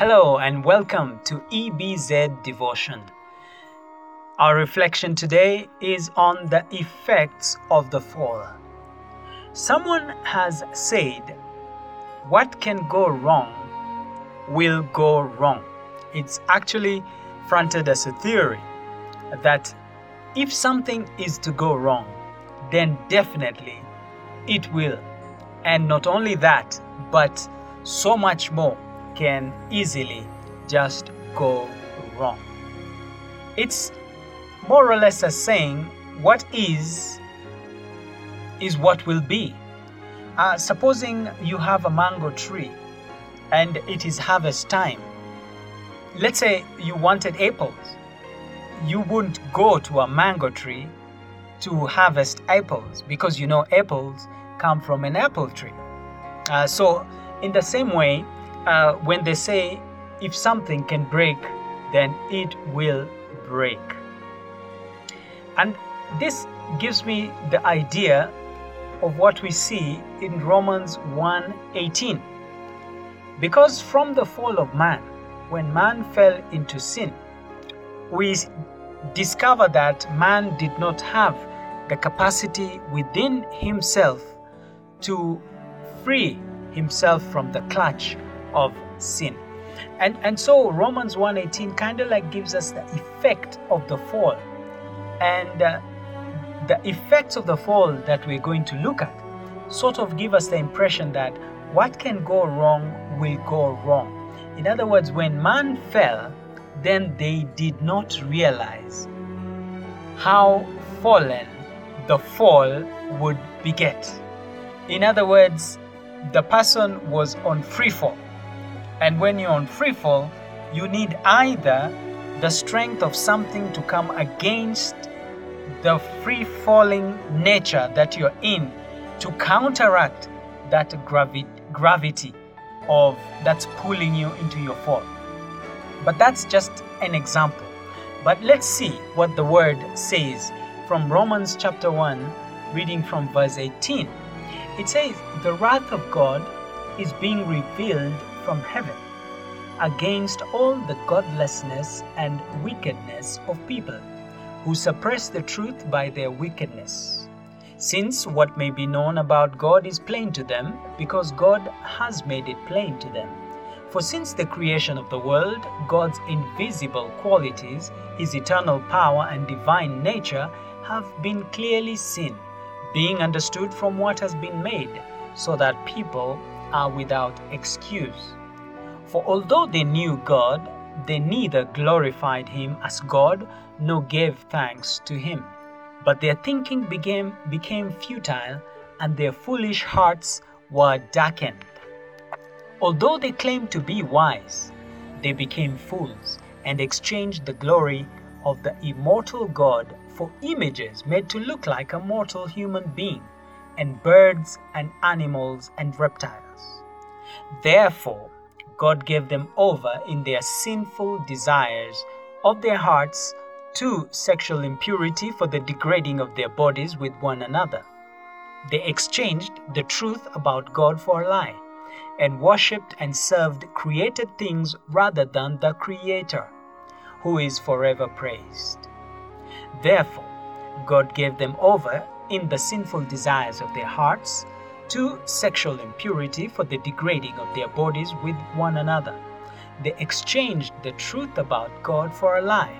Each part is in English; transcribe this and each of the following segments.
Hello and welcome to EBZ Devotion. Our reflection today is on the effects of the fall. Someone has said, What can go wrong will go wrong. It's actually fronted as a theory that if something is to go wrong, then definitely it will. And not only that, but so much more can easily just go wrong. It's more or less a saying, what is, is what will be. Uh, supposing you have a mango tree and it is harvest time. Let's say you wanted apples. You wouldn't go to a mango tree to harvest apples because you know apples come from an apple tree. Uh, so, in the same way, uh, when they say if something can break, then it will break. And this gives me the idea of what we see in Romans 1:18. Because from the fall of man, when man fell into sin, we discover that man did not have the capacity within himself to free himself from the clutch of sin. And and so Romans 1:18 kind of like gives us the effect of the fall. And uh, the effects of the fall that we're going to look at sort of give us the impression that what can go wrong will go wrong. In other words, when man fell, then they did not realize how fallen the fall would beget. In other words, the person was on free fall. And when you're on free fall, you need either the strength of something to come against the free falling nature that you're in to counteract that gravi- gravity of that's pulling you into your fall. But that's just an example. But let's see what the word says from Romans chapter 1, reading from verse 18. It says, The wrath of God is being revealed from heaven against all the godlessness and wickedness of people who suppress the truth by their wickedness. Since what may be known about God is plain to them, because God has made it plain to them. For since the creation of the world, God's invisible qualities, His eternal power and divine nature, have been clearly seen, being understood from what has been made, so that people are without excuse. For although they knew God, they neither glorified Him as God nor gave thanks to Him. But their thinking became, became futile, and their foolish hearts were darkened. Although they claimed to be wise, they became fools and exchanged the glory of the immortal God for images made to look like a mortal human being, and birds and animals and reptiles. Therefore, God gave them over in their sinful desires of their hearts to sexual impurity for the degrading of their bodies with one another. They exchanged the truth about God for a lie and worshipped and served created things rather than the Creator, who is forever praised. Therefore, God gave them over in the sinful desires of their hearts to sexual impurity for the degrading of their bodies with one another. They exchanged the truth about God for a lie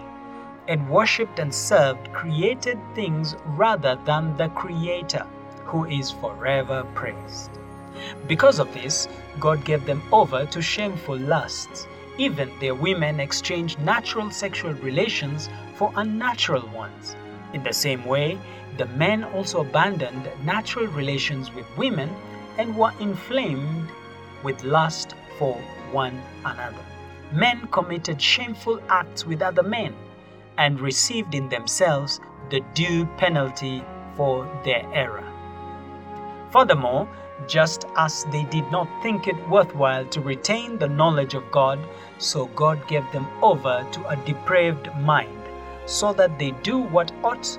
and worshipped and served created things rather than the Creator, who is forever praised. Because of this, God gave them over to shameful lusts. Even their women exchanged natural sexual relations for unnatural ones. In the same way, the men also abandoned natural relations with women and were inflamed with lust for one another. Men committed shameful acts with other men and received in themselves the due penalty for their error. Furthermore, just as they did not think it worthwhile to retain the knowledge of God, so God gave them over to a depraved mind, so that they do what ought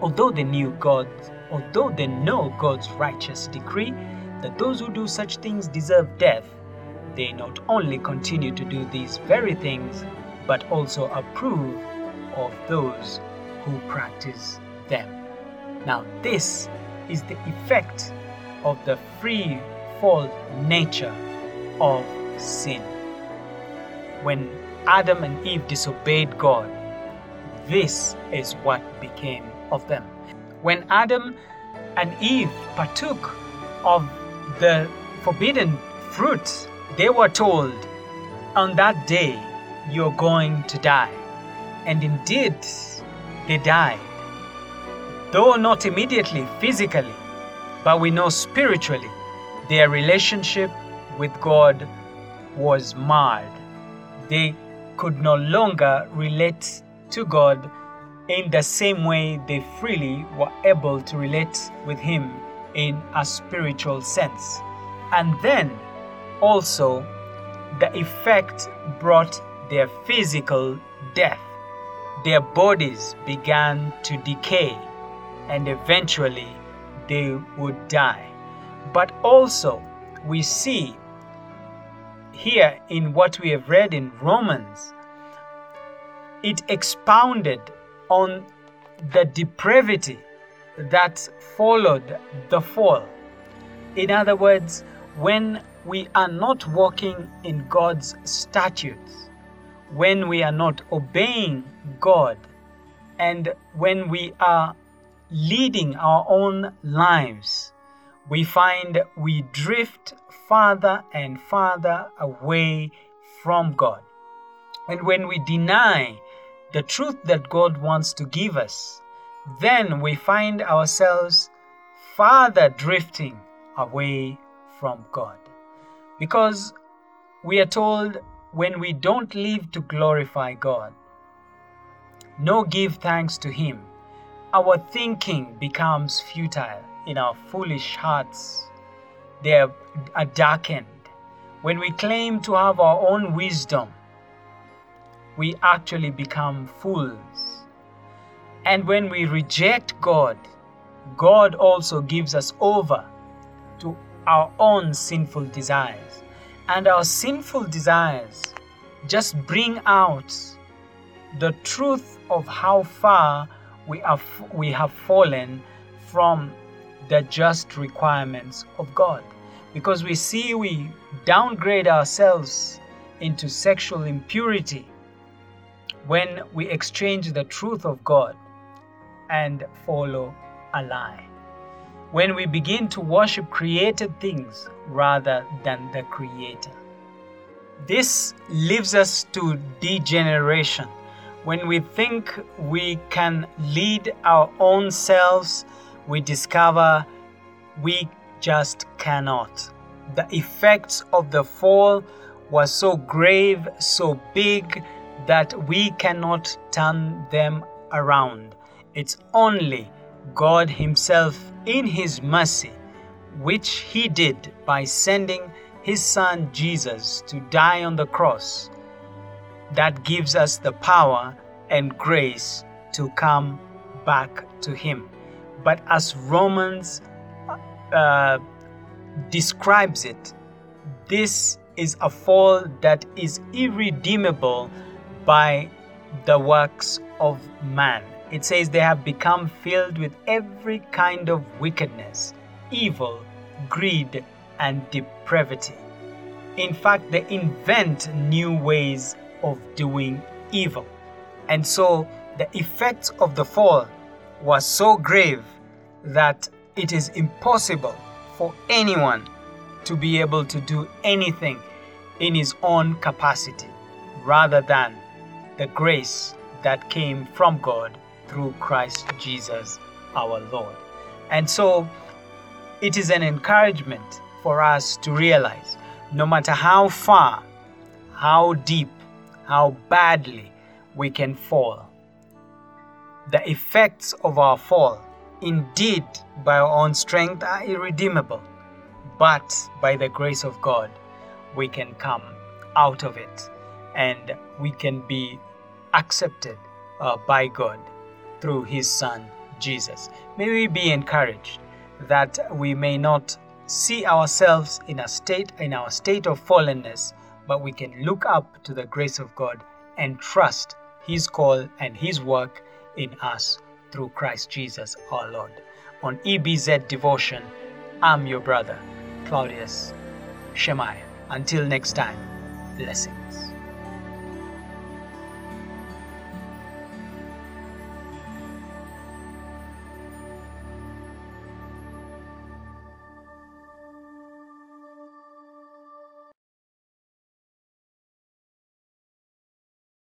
Although they knew God, although they know God's righteous decree that those who do such things deserve death, they not only continue to do these very things, but also approve of those who practice them. Now, this is the effect of the free fall nature of sin. When Adam and Eve disobeyed God, this is what became of them. When Adam and Eve partook of the forbidden fruit, they were told, On that day you're going to die. And indeed, they died. Though not immediately physically, but we know spiritually, their relationship with God was marred. They could no longer relate to God in the same way they freely were able to relate with Him in a spiritual sense. And then also, the effect brought their physical death. Their bodies began to decay and eventually they would die. But also, we see here in what we have read in Romans, it expounded on the depravity that followed the fall. In other words, when we are not walking in God's statutes, when we are not obeying God, and when we are leading our own lives, we find we drift farther and farther away from God. And when we deny the truth that God wants to give us, then we find ourselves farther drifting away from God. Because we are told when we don't live to glorify God, no give thanks to Him, our thinking becomes futile in our foolish hearts. They are darkened. When we claim to have our own wisdom, we actually become fools. And when we reject God, God also gives us over to our own sinful desires. And our sinful desires just bring out the truth of how far we, are, we have fallen from the just requirements of God. Because we see we downgrade ourselves into sexual impurity when we exchange the truth of God and follow a lie. When we begin to worship created things rather than the Creator. This leads us to degeneration. When we think we can lead our own selves, we discover we just cannot. The effects of the fall were so grave, so big, that we cannot turn them around. It's only God Himself, in His mercy, which He did by sending His Son Jesus to die on the cross, that gives us the power and grace to come back to Him. But as Romans uh, describes it, this is a fall that is irredeemable by the works of man. It says they have become filled with every kind of wickedness, evil, greed, and depravity. In fact, they invent new ways of doing evil. And so the effects of the fall was so grave that it is impossible for anyone to be able to do anything in his own capacity rather than the grace that came from God through Christ Jesus our Lord. And so it is an encouragement for us to realize no matter how far how deep, how badly we can fall. The effects of our fall, indeed, by our own strength, are irredeemable, but by the grace of God, we can come out of it and we can be accepted uh, by God through His Son, Jesus. May we be encouraged that we may not see ourselves in a state in our state of fallenness but we can look up to the grace of God and trust his call and his work in us through Christ Jesus our Lord. On EBZ Devotion, I'm your brother, Claudius Shemai. Until next time, blessings.